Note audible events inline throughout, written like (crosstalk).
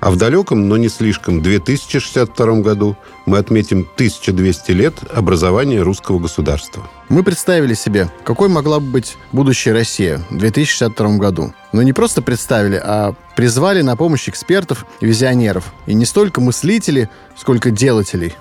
А в далеком, но не слишком, 2062 году мы отметим 1200 лет образования русского государства. Мы представили себе, какой могла бы быть будущая Россия в 2062 году. Но не просто представили, а призвали на помощь экспертов и визионеров. И не столько мыслителей, сколько делателей.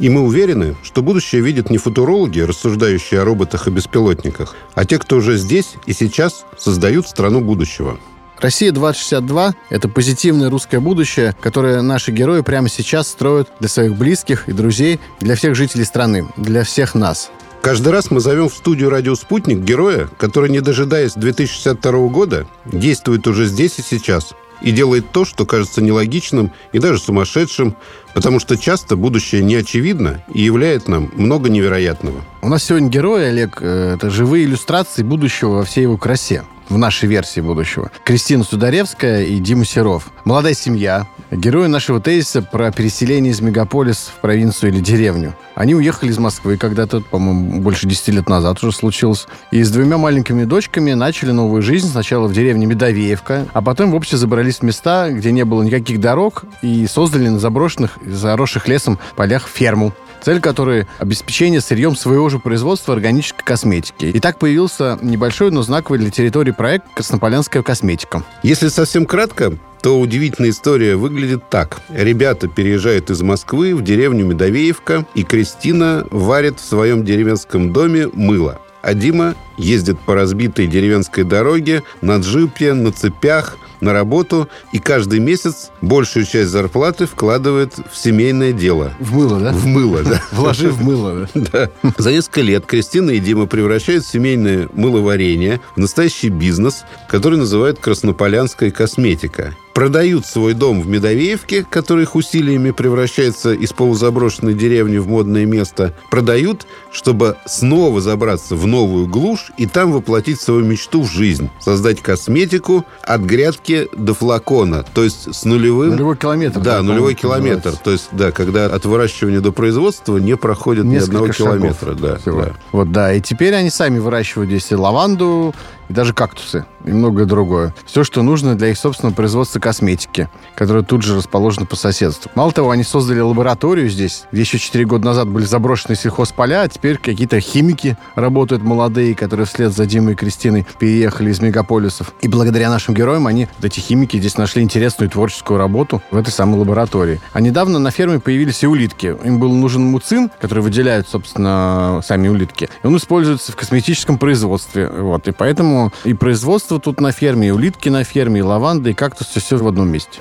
И мы уверены, что будущее видят не футурологи, рассуждающие о роботах и беспилотниках, а те, кто уже здесь и сейчас создают страну будущего – Россия-2062 — это позитивное русское будущее, которое наши герои прямо сейчас строят для своих близких и друзей, для всех жителей страны, для всех нас. Каждый раз мы зовем в студию «Радио Спутник» героя, который, не дожидаясь 2062 года, действует уже здесь и сейчас и делает то, что кажется нелогичным и даже сумасшедшим, потому что часто будущее не очевидно и являет нам много невероятного. У нас сегодня герои, Олег, э, это живые иллюстрации будущего во всей его красе в нашей версии будущего. Кристина Сударевская и Дима Серов. Молодая семья. Герои нашего тезиса про переселение из мегаполиса в провинцию или деревню. Они уехали из Москвы когда-то, по-моему, больше 10 лет назад уже случилось. И с двумя маленькими дочками начали новую жизнь. Сначала в деревне Медовеевка, а потом вовсе забрались в места, где не было никаких дорог, и создали на заброшенных, заросших лесом полях ферму цель которой – обеспечение сырьем своего же производства органической косметики. И так появился небольшой, но знаковый для территории проект «Краснополянская косметика». Если совсем кратко, то удивительная история выглядит так. Ребята переезжают из Москвы в деревню Медовеевка, и Кристина варит в своем деревенском доме мыло. А Дима ездит по разбитой деревенской дороге на джипе, на цепях – на работу и каждый месяц большую часть зарплаты вкладывает в семейное дело. В мыло, да? В мыло, да. (laughs) Вложив в мыло, (laughs) да. За несколько лет Кристина и Дима превращают семейное мыловарение в настоящий бизнес, который называют «Краснополянская косметика» продают свой дом в Медовеевке, который их усилиями превращается из полузаброшенной деревни в модное место, продают, чтобы снова забраться в новую глушь и там воплотить свою мечту в жизнь. Создать косметику от грядки до флакона. То есть с нулевым... Нулевой километр. Да, нулевой километр. То есть, да, когда от выращивания до производства не проходит Несколько ни одного километра. Да, всего. да. Вот, да. И теперь они сами выращивают здесь лаванду, и даже кактусы и многое другое. Все, что нужно для их собственного производства косметики, которая тут же расположена по соседству. Мало того, они создали лабораторию здесь, где еще 4 года назад были заброшены сельхозполя, а теперь какие-то химики работают молодые, которые вслед за Димой и Кристиной переехали из мегаполисов. И благодаря нашим героям они, эти химики, здесь нашли интересную творческую работу в этой самой лаборатории. А недавно на ферме появились и улитки. Им был нужен муцин, который выделяют, собственно, сами улитки. И он используется в косметическом производстве. Вот. И поэтому и производство тут на ферме, и улитки на ферме, и лаванда, и кактусы, все в одном месте.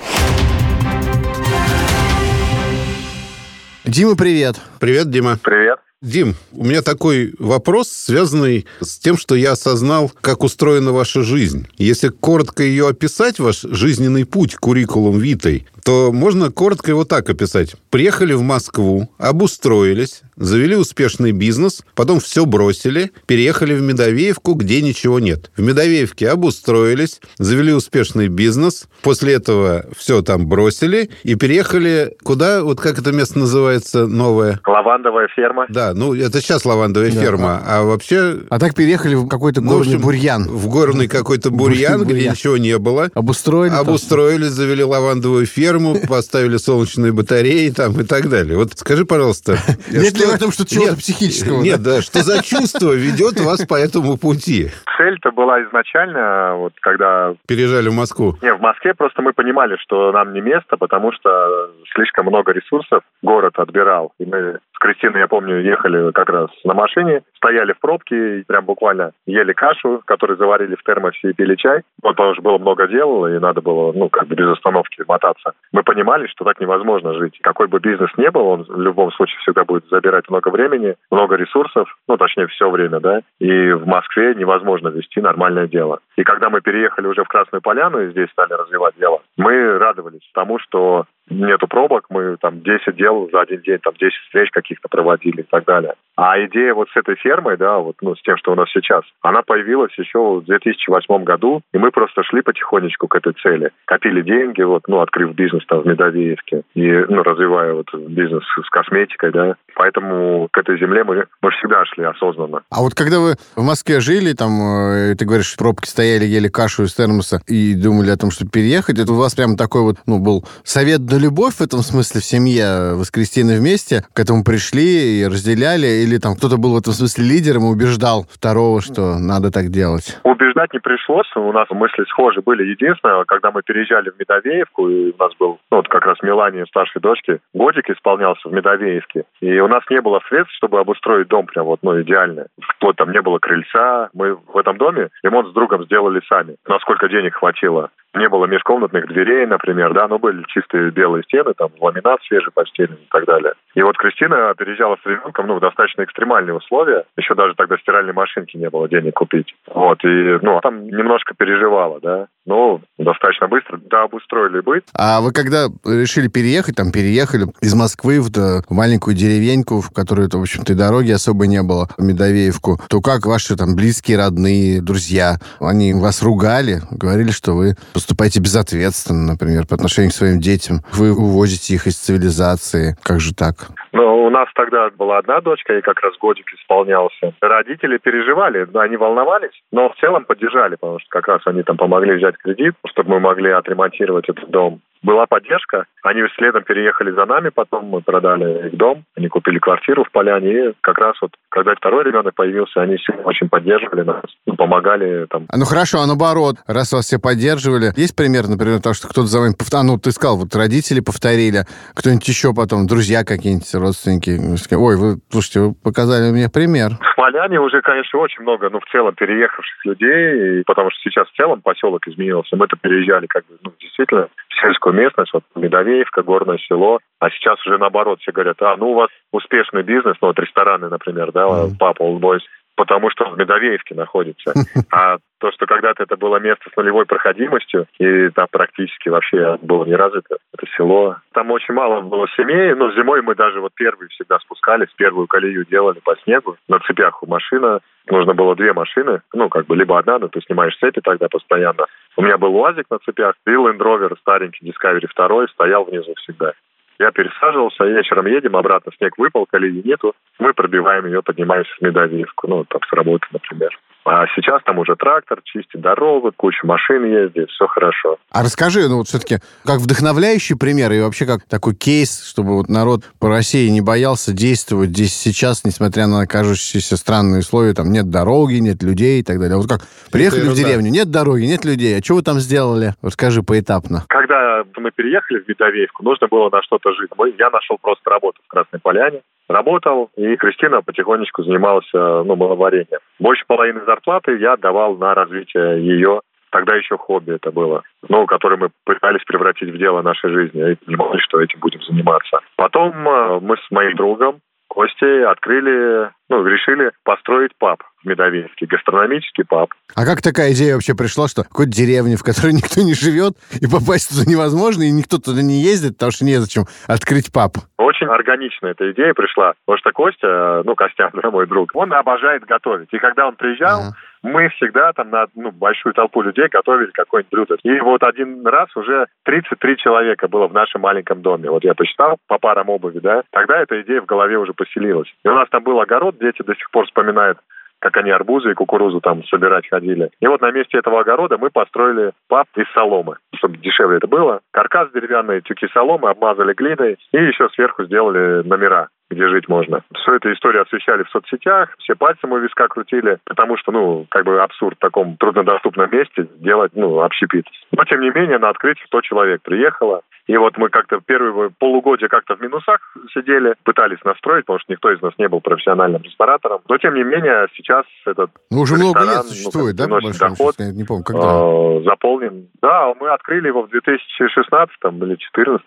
Дима, привет. Привет, Дима. Привет. Дим, у меня такой вопрос, связанный с тем, что я осознал, как устроена ваша жизнь. Если коротко ее описать, ваш жизненный путь куррикулум Витой, то можно коротко его так описать. Приехали в Москву, обустроились, завели успешный бизнес, потом все бросили, переехали в Медовеевку, где ничего нет. В Медовеевке обустроились, завели успешный бизнес, после этого все там бросили и переехали куда, вот как это место называется, новое? Лавандовая ферма. Да, ну это сейчас лавандовая да. ферма, а вообще... А так переехали в какой-то горный ну, в общем, бурьян. В горный какой-то бурьян, где ничего не было. Обустроили. Обустроились, завели лавандовую ферму, ферму, поставили солнечные батареи там и так далее. Вот скажи, пожалуйста... (laughs) Нет ли в этом что чего-то психического? Нет, да, что за чувство ведет вас по этому пути? Цель-то была изначально, вот когда... Переезжали в Москву? Не, в Москве просто мы понимали, что нам не место, потому что слишком много ресурсов город отбирал. И мы с Кристиной, я помню, ехали как раз на машине, стояли в пробке и прям буквально ели кашу, которую заварили в термосе и пили чай. Вот потому что было много дел, и надо было, ну, как бы без остановки мотаться. Мы понимали, что так невозможно жить. Какой бы бизнес ни был, он в любом случае всегда будет забирать много времени, много ресурсов, ну, точнее, все время, да. И в Москве невозможно вести нормальное дело. И когда мы переехали уже в Красную Поляну и здесь стали развивать дело, мы радовались тому, что нету пробок, мы там 10 дел за один день, там 10 встреч каких-то проводили и так далее. А идея вот с этой фермой, да, вот ну, с тем, что у нас сейчас, она появилась еще в 2008 году, и мы просто шли потихонечку к этой цели. Копили деньги, вот, ну, открыв бизнес там в Медовеевске и, ну, развивая вот бизнес с косметикой, да. Поэтому к этой земле мы, мы всегда шли осознанно. А вот когда вы в Москве жили, там, э, ты говоришь, пробки стояли, ели кашу из термоса и думали о том, что переехать, это у вас прям такой вот, ну, был совет да любовь в этом смысле в семье? Вы с Кристиной вместе к этому пришли и разделяли? Или там кто-то был в этом смысле лидером и убеждал второго, что надо так делать? Убеждать не пришлось. У нас мысли схожи были. Единственное, когда мы переезжали в Медовеевку, и у нас был, ну, вот как раз Мелания, старшей дочки, годик исполнялся в Медовеевке. И у нас не было средств, чтобы обустроить дом прям вот, ну, идеально. Вплоть там не было крыльца. Мы в этом доме ремонт с другом сделали сами. Насколько денег хватило не было межкомнатных дверей, например, да, но были чистые белые стены, там, ламинат свежий постельный и так далее. И вот Кристина переезжала с ребенком, ну, в достаточно экстремальные условия. Еще даже тогда стиральной машинки не было денег купить. Вот, и, ну, там немножко переживала, да. Но достаточно быстро, да, обустроили быть. А вы когда решили переехать, там, переехали из Москвы в, в маленькую деревеньку, в которой, в общем-то, и дороги особо не было, в Медовеевку, то как ваши там близкие, родные, друзья, они вас ругали, говорили, что вы поступаете безответственно, например, по отношению к своим детям. Вы увозите их из цивилизации. Как же так? Ну, у нас тогда была одна дочка, и как раз годик исполнялся. Родители переживали, они волновались, но в целом поддержали, потому что как раз они там помогли взять кредит, чтобы мы могли отремонтировать этот дом была поддержка. Они следом переехали за нами, потом мы продали их дом, они купили квартиру в Поляне, и как раз вот, когда второй ребенок появился, они все очень поддерживали нас, ну, помогали там. А ну хорошо, а наоборот, раз вас все поддерживали, есть пример, например, того, что кто-то за вами повторил, ну, ты сказал, вот родители повторили, кто-нибудь еще потом, друзья какие-нибудь, родственники, ой, вы, слушайте, вы показали мне пример. В Поляне уже, конечно, очень много, ну, в целом, переехавших людей, потому что сейчас в целом поселок изменился. Мы-то переезжали, как бы, ну, действительно, сельскую местность, вот Медовеевка, горное село. А сейчас уже наоборот все говорят, а, ну у вас успешный бизнес, ну вот рестораны, например, да, mm. папа Boys, потому что в Медовеевке находится. (laughs) А то, что когда-то это было место с нулевой проходимостью, и там практически вообще было не развито, это село. Там очень мало было семей, но зимой мы даже вот первые всегда спускались, первую колею делали по снегу, на цепях у машина. Нужно было две машины, ну, как бы, либо одна, но ты снимаешь цепи тогда постоянно. У меня был УАЗик на цепях, и Land Rover старенький Discovery 2 стоял внизу всегда. Я пересаживался, вечером едем, обратно снег выпал, колеи нету. Мы пробиваем ее, поднимаемся в Медовеевку, ну, там, с работы, например. А сейчас там уже трактор чистит дорогу, куча машин ездит, все хорошо. А расскажи, ну вот все-таки, как вдохновляющий пример и вообще как такой кейс, чтобы вот народ по России не боялся действовать здесь сейчас, несмотря на кажущиеся странные условия, там нет дороги, нет людей и так далее. Вот как приехали в деревню, нет дороги, нет людей, а что вы там сделали? Расскажи поэтапно. Когда мы переехали в Медовеевку, нужно было на что-то жить. Я нашел просто работу в Красной Поляне, работал, и Кристина потихонечку занималась ну, маловарением. Больше половины зарплаты я отдавал на развитие ее Тогда еще хобби это было, ну, которое мы пытались превратить в дело нашей жизни и понимали, что этим будем заниматься. Потом э, мы с моим другом Костей открыли, ну, решили построить паб в Медовинске, гастрономический паб. А как такая идея вообще пришла, что какой-то деревне, в которой (laughs) никто не живет, и попасть туда невозможно, и никто туда не ездит, потому что незачем открыть паб? Очень органично эта идея пришла, потому что Костя, ну, Костян, мой друг, он обожает готовить. И когда он приезжал, ага мы всегда там на ну, большую толпу людей готовили какое-нибудь блюдо. И вот один раз уже 33 человека было в нашем маленьком доме. Вот я посчитал по парам обуви, да. Тогда эта идея в голове уже поселилась. И у нас там был огород, дети до сих пор вспоминают как они арбузы и кукурузу там собирать ходили. И вот на месте этого огорода мы построили паб из соломы, чтобы дешевле это было. Каркас деревянный, тюки соломы, обмазали глиной и еще сверху сделали номера где жить можно. Всю эту историю освещали в соцсетях, все пальцем у виска крутили, потому что, ну, как бы абсурд в таком труднодоступном месте делать, ну, общепит. Но, тем не менее, на открытие 100 человек приехало. И вот мы как-то первые полугодия как-то в минусах сидели, пытались настроить, потому что никто из нас не был профессиональным ресторатором. Но, тем не менее, сейчас этот Ну, уже много лет существует, ну, да, по доход, я не помню, когда? Э, заполнен. Да, мы открыли его в 2016 или 2014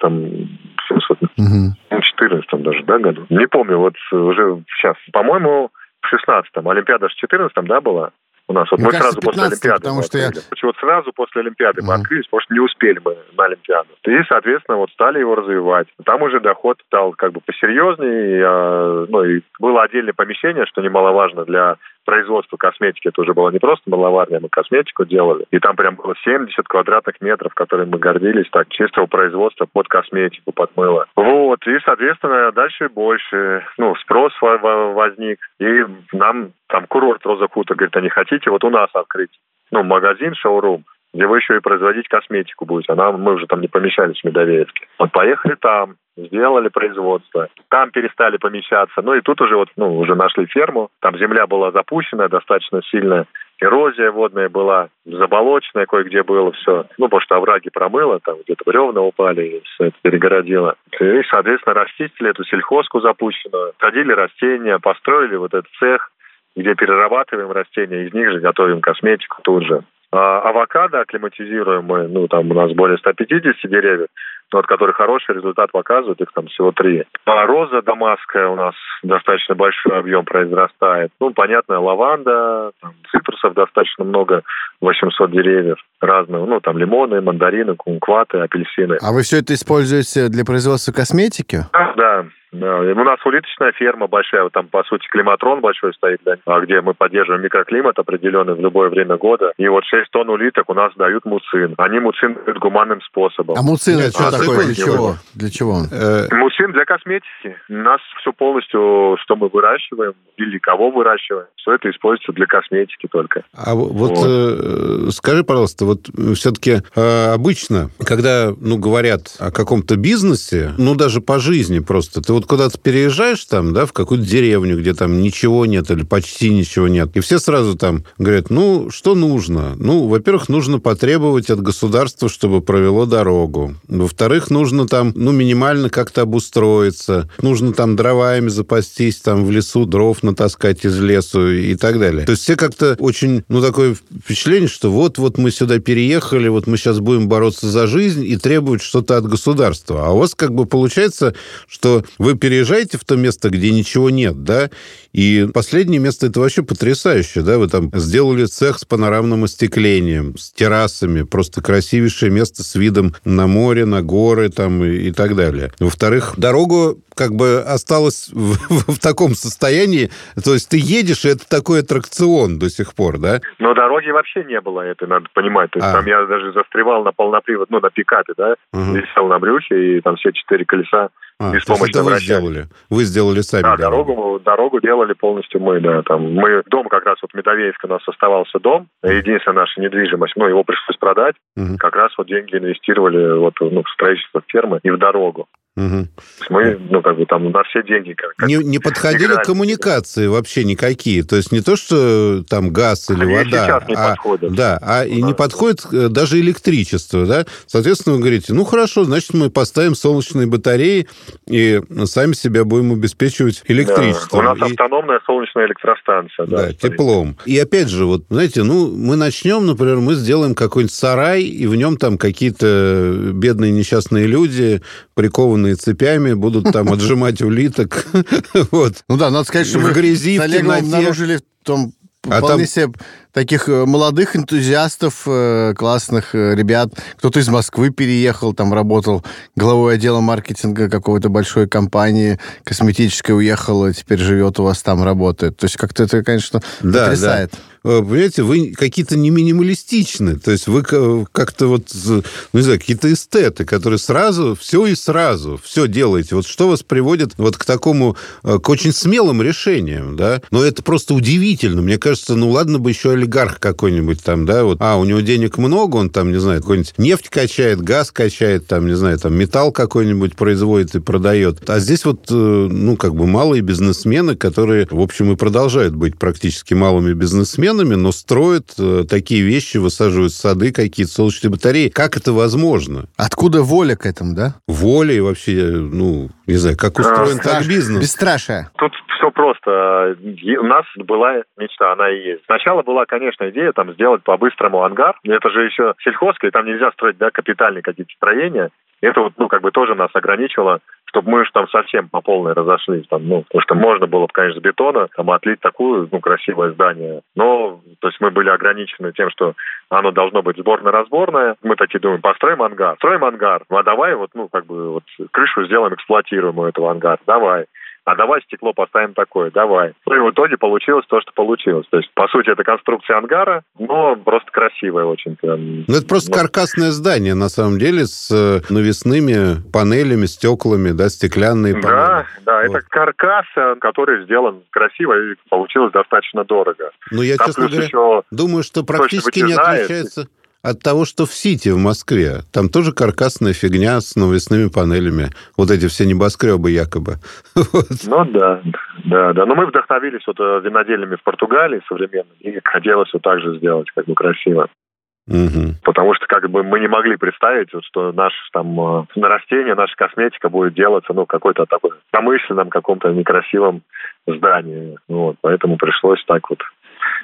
угу. ну, 14 даже, да, году. Не помню, вот уже сейчас. По-моему, в 16-м. Олимпиада в 14-м, да, была? У нас вот Мне мы кажется, сразу после 15, Олимпиады. потому мы что я-. Вот сразу после Олимпиады мы Мгм. открылись, потому что не успели мы на Олимпиаду. И, соответственно, вот стали его развивать. Там уже доход стал как бы посерьезнее, и, а, ну и было отдельное помещение, что немаловажно для производства косметики. Это уже было не просто маловарня, мы косметику делали. И там прям было 70 квадратных метров, которыми мы гордились, так, чистого производства под косметику, под мыло. Вот, и, соответственно, дальше больше, ну, спрос во- во- возник. И нам там курорт Роза Хута говорит, а не хотите вот у нас открыть? Ну, магазин, шоурум, где вы еще и производить косметику будете. Нам, мы уже там не помещались в Медовеевске. Вот поехали там, сделали производство. Там перестали помещаться. Ну и тут уже вот, ну, уже нашли ферму. Там земля была запущена достаточно сильная. Эрозия водная была, заболоченная кое-где было все. Ну, потому что овраги промыло, там где-то бревна упали, и все это перегородило. И, соответственно, расчистили эту сельхозку запущенную, садили растения, построили вот этот цех, где перерабатываем растения, из них же готовим косметику тут же. А авокадо акклиматизируем мы, ну, там у нас более 150 деревьев, но от которых хороший результат показывают, их там всего три. А роза дамасская у нас достаточно большой объем произрастает. Ну, понятно, лаванда, там, цитрусов достаточно много, 800 деревьев разных, ну, там лимоны, мандарины, кумкваты, апельсины. А вы все это используете для производства косметики? А, Да, да. У нас улиточная ферма большая, вот там, по сути, климатрон большой стоит, да, а где мы поддерживаем микроклимат определенный в любое время года. И вот 6 тонн улиток у нас дают муцин. Они муцин дают гуманным способом. А муцин Нет, это что а такое? Для чего? Для чего он? Э, Муцин для косметики. У нас все полностью, что мы выращиваем или кого выращиваем, все это используется для косметики только. А вот Вот. э, скажи, пожалуйста, вот все-таки обычно, когда ну, говорят о каком-то бизнесе, ну даже по жизни просто, ты вот куда-то переезжаешь там, да, в какую-то деревню, где там ничего нет или почти ничего нет, и все сразу там говорят, ну что нужно? Ну, во-первых, нужно потребовать от государства, чтобы провело дорогу. Во-вторых, нужно там, ну, минимально как-то обустроиться. Нужно там дровами запастись, там в лесу дров натаскать из лесу и так далее. То есть все как-то очень, ну, такое впечатление, что вот-вот мы сюда переехали, вот мы сейчас будем бороться за жизнь и требовать что-то от государства. А у вас как бы получается, что вы переезжаете в то место, где ничего нет, да, и последнее место это вообще потрясающе, да, вы там сделали цех с панорамным остеклением, с террасами, просто красивейшее место с видом на море, на горы там и, и так далее. Во-вторых, дорогу как бы осталась (laughs) в, в таком состоянии, то есть ты едешь, и это такой аттракцион до сих пор, да? Но дороги вообще не было, это надо понимать. То есть А. там я даже застревал на полнопривод, ну, на пикапе, да, висел на брюхе, и там все четыре колеса А, помощи это вы сделали. Вы сделали сами Да, дорогу. дорогу, дорогу делали полностью мы, да. Там мы дом как раз вот в Медовеевске у нас оставался дом, единственная наша недвижимость, ну, его пришлось продать. Мгм. Как раз вот деньги инвестировали вот, ну, в строительство фермы и в дорогу. Есть мы, ну, как бы там на все деньги как, как Не, не подходили играли. коммуникации вообще никакие. То есть не то, что там газ или Они вода. сейчас не а, подходят. Да, а и не Да. подходит э, даже электричество, да? Соответственно, вы говорите, ну хорошо, значит, мы поставим солнечные батареи и сами себя будем обеспечивать Да. электричеством. У нас И- автономная солнечная электростанция. Да, да, теплом. И опять же, вот, знаете, ну, мы начнем, например, мы сделаем какой-нибудь сарай, и в нем там какие-то бедные несчастные люди, прикованные цепями, будут там (laughs) отжимать улиток. (laughs) Вот. Ну да, надо сказать, что мы грязи, с Олегом обнаружили в том А вполне там- себе таких э, молодых энтузиастов, э, классных э, ребят. Кто-то из Москвы переехал, там работал главой отдела маркетинга какой-то большой компании косметической, уехал, и теперь живет у вас там, работает. То есть как-то это, конечно, Да, потрясает. Э, Понимаете, вы какие-то не минималистичны. То есть вы ка- как-то вот, ну, не знаю, какие-то эстеты, которые сразу, все и сразу, все делаете. Вот что вас приводит вот к такому, э, к очень смелым решениям, да? Но это просто удивительно. Мне кажется, ну, ладно бы еще олигарх какой-нибудь там, да, вот, а, у него денег много, он там, не знаю, какой-нибудь нефть качает, газ качает, там, не знаю, там, металл какой-нибудь производит и продает. А здесь вот, э, ну, как бы малые бизнесмены, которые, в общем, и продолжают быть практически малыми бизнесменами, но строят э, такие вещи, высаживают сады, какие-то солнечные батареи. Как это возможно? Откуда воля к этому, да? Воля и вообще, э, ну, не знаю, как устроен так Страш- бизнес? Бесстрашие. Тут все просто. У нас была мечта, она и есть. Сначала была, конечно, идея там сделать по-быстрому ангар. Это же еще сельхозка, и там нельзя строить да, капитальные какие-то строения. Это вот, ну, как бы тоже нас ограничивало чтобы мы уж там совсем по полной разошлись. Там, ну, потому что можно было бы, конечно, с бетона там, отлить такое, ну, красивое здание. Но, то есть мы были ограничены тем, что оно должно быть сборно-разборное. Мы такие думаем, построим ангар. Строим ангар. Ну, а давай вот, ну, как бы вот крышу сделаем эксплуатируемую этого ангара. Давай а давай стекло поставим такое, давай. Ну и в итоге получилось то, что получилось. То есть, по сути, это конструкция ангара, но просто красивая очень. Ну, это просто ну. каркасное здание, на самом деле, с э, навесными панелями, стеклами, да, стеклянные панели. Да, да, вот. это каркас, э, который сделан красиво и получилось достаточно дорого. Ну, я, Там честно говоря, еще думаю, что практически не отличается от того, что в Сити в Москве. Там тоже каркасная фигня с навесными панелями. Вот эти все небоскребы якобы. (laughs) Ну да, да, да. Но мы вдохновились вот э, винодельными в Португалии современными, и хотелось вот так же сделать, как бы красиво. Угу. Потому что как бы мы не могли представить, вот, что наш там э, на растение, наша косметика будет делаться, ну, какой-то такой промышленном каком-то некрасивом здании. Вот, поэтому пришлось так вот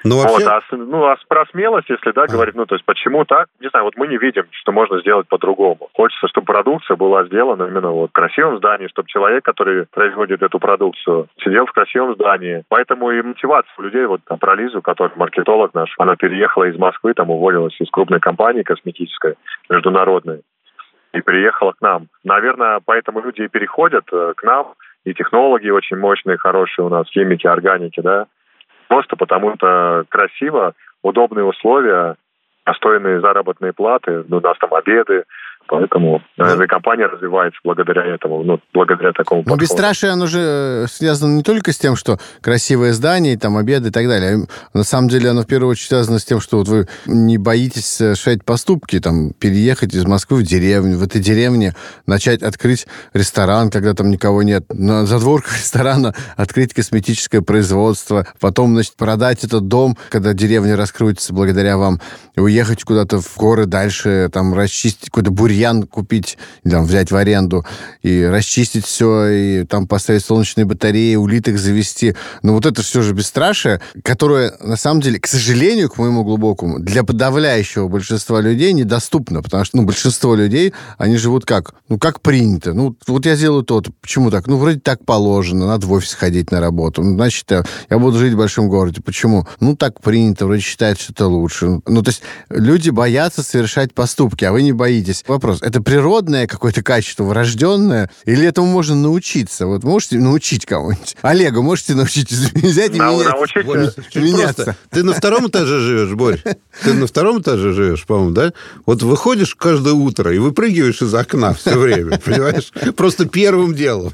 ну, вообще... вот, а, ну, а про смелость, если, да, а. говорить, ну, то есть почему так? Не знаю, вот мы не видим, что можно сделать по-другому. Хочется, чтобы продукция была сделана именно вот в красивом здании, чтобы человек, который производит эту продукцию, сидел в красивом здании. Поэтому и мотивация у людей, вот там, про Лизу, который маркетолог наш, она переехала из Москвы, там уволилась из крупной компании косметической, международной, и приехала к нам. Наверное, поэтому люди и переходят э, к нам, и технологии очень мощные, хорошие у нас, химики, органики, да, Просто потому что красиво, удобные условия, достойные заработные платы, ну, у нас там обеды, Поэтому, наверное, компания развивается благодаря этому, ну, благодаря такому Но бесстрашие, оно же э, связано не только с тем, что красивое здание, там, обеды и так далее. На самом деле оно в первую очередь связано с тем, что вот вы не боитесь совершать поступки, там, переехать из Москвы в деревню, в этой деревне начать открыть ресторан, когда там никого нет, на задворках (laughs) ресторана открыть косметическое производство, потом, значит, продать этот дом, когда деревня раскроется благодаря вам, уехать куда-то в горы дальше, там, расчистить какой-то бурьян бурьян купить, там, взять в аренду и расчистить все, и там поставить солнечные батареи, улиток завести. Но вот это все же бесстрашие, которое, на самом деле, к сожалению, к моему глубокому, для подавляющего большинства людей недоступно, потому что, ну, большинство людей, они живут как? Ну, как принято. Ну, вот я сделаю то-то. Почему так? Ну, вроде так положено, надо в офис ходить на работу. Ну, значит, я, я буду жить в большом городе. Почему? Ну, так принято, вроде считают, что это лучше. Ну, то есть люди боятся совершать поступки, а вы не боитесь. Вопрос вопрос. Это природное какое-то качество, врожденное? Или этому можно научиться? Вот можете научить кого-нибудь? Олега, можете научить (laughs) взять и менять? Научить, вот, меняться? Ты на втором этаже живешь, Борь? Ты на втором этаже живешь, по-моему, да? Вот выходишь каждое утро и выпрыгиваешь из окна все время, (laughs) понимаешь? Просто первым делом.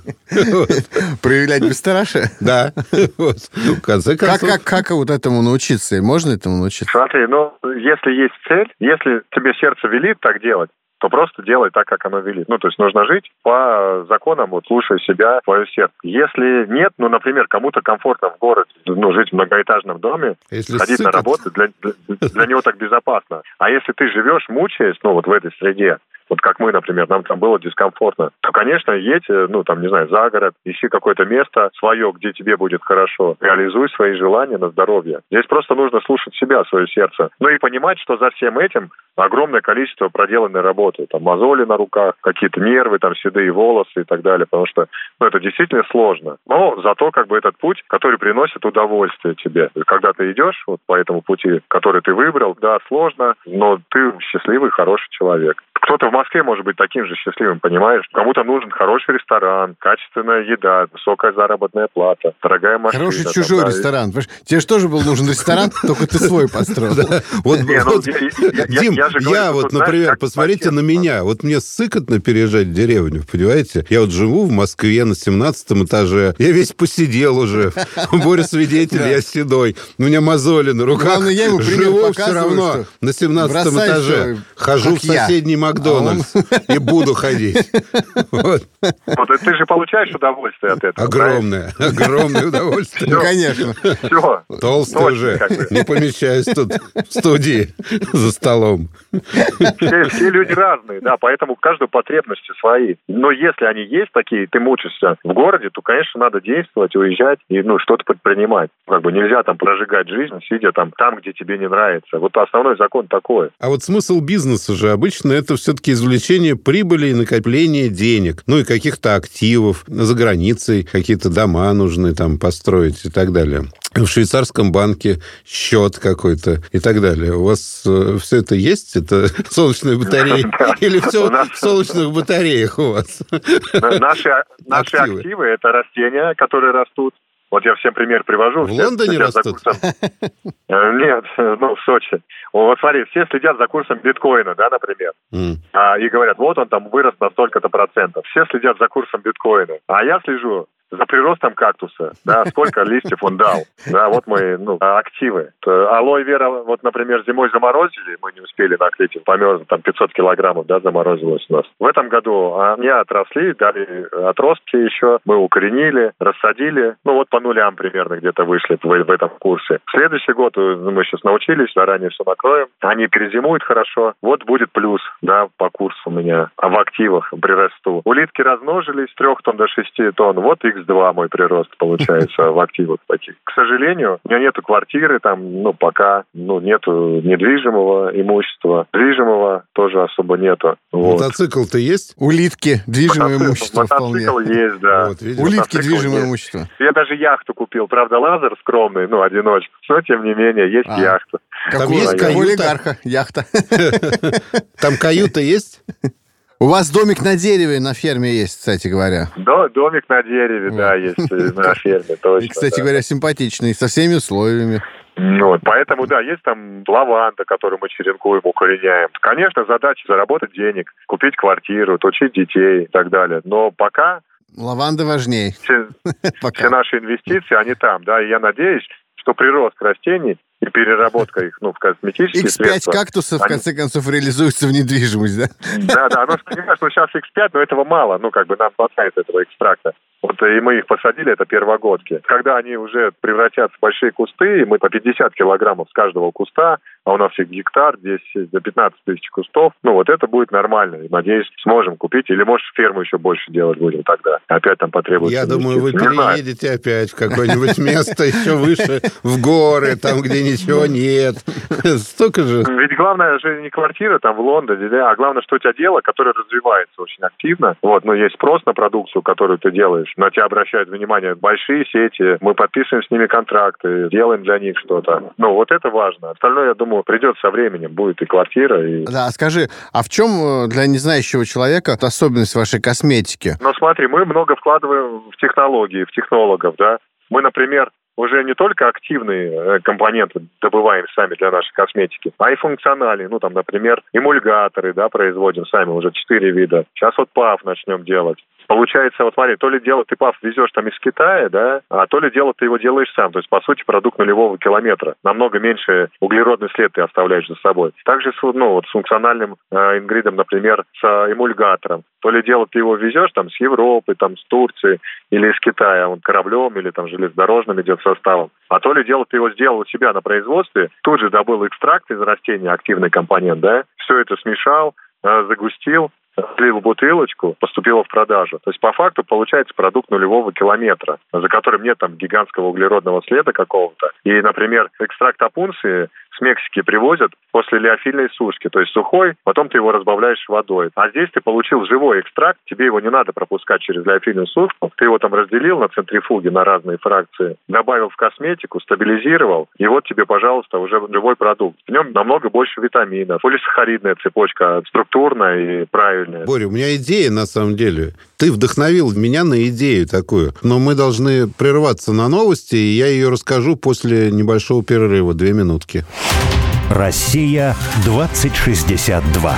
Проявлять бесстрашие? Да. В конце концов. Как, как, как вот этому научиться? И можно этому научиться? Смотри, ну, если есть цель, если тебе сердце велит так делать, то просто делай так, как оно велит. Ну, то есть нужно жить по законам, вот слушая себя, свое сердце. Если нет, ну, например, кому-то комфортно в городе, ну, жить в многоэтажном доме, если ходить сыпет. на работу, для, для, для него так безопасно. А если ты живешь, мучаясь, ну, вот в этой среде, вот как мы, например, нам там было дискомфортно, то, конечно, едь, э, ну, там, не знаю, за город, ищи какое-то место свое, где тебе будет хорошо, реализуй свои желания на здоровье. Здесь просто нужно слушать себя, свое сердце. Ну и понимать, что за всем этим огромное количество проделанной работы. Там мозоли на руках, какие-то нервы, там седые волосы и так далее, потому что ну, это действительно сложно. Но зато как бы этот путь, который приносит удовольствие тебе. Когда ты идешь вот по этому пути, который ты выбрал, да, сложно, но ты счастливый, хороший человек. Кто-то в Москве может быть таким же счастливым, понимаешь? Кому-то нужен хороший ресторан, качественная еда, высокая заработная плата, дорогая машина. Хороший чужой там, ресторан. Тебе же тоже был нужен ресторан, (laughs) только ты свой построил. Вот, ну, Дим, я вот, например, посмотрите на меня. Вот мне сыкотно переезжать в деревню, понимаете? Я вот живу в Москве на 17 этаже. Я весь посидел уже. (laughs) Боря свидетель, я седой. У меня мозоли на руках. Главное, я Живу все равно на 17 этаже. Хожу в соседний магазин Макдональдс и буду ходить. Вот. ты же получаешь удовольствие от этого. Огромное, огромное удовольствие. Ну, конечно. Все. Толстый уже. Не помещаюсь тут в студии за столом. Все, люди разные, да, поэтому у каждого потребности свои. Но если они есть такие, ты мучишься в городе, то, конечно, надо действовать, уезжать и ну, что-то предпринимать. Как бы нельзя там прожигать жизнь, сидя там, там, где тебе не нравится. Вот основной закон такой. А вот смысл бизнеса же обычно это все-таки извлечение прибыли и накопление денег, ну и каких-то активов за границей, какие-то дома нужны там построить и так далее в швейцарском банке счет какой-то и так далее. У вас э, все это есть? Это (laughs) солнечные батареи? (laughs) Или все в солнечных батареях у вас? Наши активы – это растения, которые растут вот я всем пример привожу. В Лондоне растут? Э, нет, (laughs) ну, в Сочи. Вот смотри, все следят за курсом биткоина, да, например. Mm. А, и говорят, вот он там вырос на столько-то процентов. Все следят за курсом биткоина. А я слежу за приростом кактуса, да, (laughs) сколько листьев он дал, да, вот мои, ну, активы. Алоэ вера, вот, например, зимой заморозили, мы не успели наклеить, померз, там 500 килограммов, да, заморозилось у нас. В этом году они отросли, дали отростки еще, мы укоренили, рассадили, ну, вот по нулям примерно где-то вышли в, в этом курсе. В следующий год ну, мы сейчас научились, заранее все накроем, они перезимуют хорошо, вот будет плюс, да, по курсу у меня, а в активах прирасту. Улитки размножились с 3 тонн до 6 тонн, вот их X2 мой прирост получается в активах таких. К сожалению, у меня нету квартиры, там, ну, пока, ну, нету недвижимого имущества. Движимого тоже особо нету. Вот. Мотоцикл-то есть? Улитки, движимое мотоцикл, имущество Мотоцикл вполне. есть, да. Вот, Улитки, мотоцикл движимое есть. имущество. Я даже яхту купил. Правда, лазер скромный, ну, одиночку. Но, тем не менее, есть а. яхта. Там есть каюта? олигарха яхта. (laughs) Там каюта есть? (laughs) У вас домик на дереве на ферме есть, кстати говоря. Да, домик на дереве, да, есть э, на ферме, точно. И, кстати говоря, симпатичный, со всеми условиями. Ну вот, поэтому, да, есть там лаванда, которую мы черенкуем, укореняем. Конечно, задача заработать денег, купить квартиру, учить детей и так далее. Но пока... Лаванда важнее. Все, (laughs) все наши инвестиции, они там, да, и я надеюсь, что прирост растений и переработка их ну, в косметические X5 средства. кактусов, они... в конце концов, реализуются в недвижимость, да? Да, да, ну, понимаешь, ну, сейчас X5, но этого мало, ну, как бы нам хватает этого экстракта. Вот и мы их посадили, это первогодки. Когда они уже превратятся в большие кусты, и мы по 50 килограммов с каждого куста, а у нас их гектар, здесь до 15 тысяч кустов, ну вот это будет нормально. И, надеюсь, сможем купить. Или, может, ферму еще больше делать будем тогда. Опять там потребуется Я думаю, вы переедете опять в какое-нибудь место еще выше, в горы, там, где ничего нет. (laughs) Столько же. Ведь главное же не квартира там в Лондоне, а главное, что у тебя дело, которое развивается очень активно. Вот, но есть спрос на продукцию, которую ты делаешь на тебя обращают внимание большие сети, мы подписываем с ними контракты, делаем для них что-то. Ну, вот это важно. Остальное, я думаю, придет со временем, будет и квартира, и... Да, скажи, а в чем э, для незнающего человека особенность вашей косметики? Ну, смотри, мы много вкладываем в технологии, в технологов, да. Мы, например, уже не только активные э, компоненты добываем сами для нашей косметики, а и функциональные. Ну, там, например, эмульгаторы, да, производим сами, уже четыре вида. Сейчас вот ПАФ начнем делать. Получается, вот смотри, то ли дело ты ПАФ везешь там из Китая, да, а то ли дело ты его делаешь сам. То есть, по сути, продукт нулевого километра. Намного меньше углеродный след ты оставляешь за собой. Также с, ну, вот, с функциональным э, ингридом, например, с э, эмульгатором. То ли дело ты его везешь там с Европы, там с Турции или из Китая, он кораблем или там железнодорожным идет составом. А то ли дело ты его сделал у себя на производстве, тут же добыл экстракт из растения, активный компонент, да, все это смешал, э, загустил, слил бутылочку, поступила в продажу. То есть по факту получается продукт нулевого километра, за которым нет там гигантского углеродного следа какого-то. И, например, экстракт опунции с Мексики привозят после леофильной сушки, то есть сухой, потом ты его разбавляешь водой. А здесь ты получил живой экстракт, тебе его не надо пропускать через леофильную сушку, ты его там разделил на центрифуге на разные фракции, добавил в косметику, стабилизировал, и вот тебе, пожалуйста, уже живой продукт. В нем намного больше витаминов, полисахаридная цепочка, структурная и правильная. Боря, у меня идея на самом деле. Ты вдохновил меня на идею такую, но мы должны прерваться на новости, и я ее расскажу после небольшого перерыва, две минутки. Россия 2062.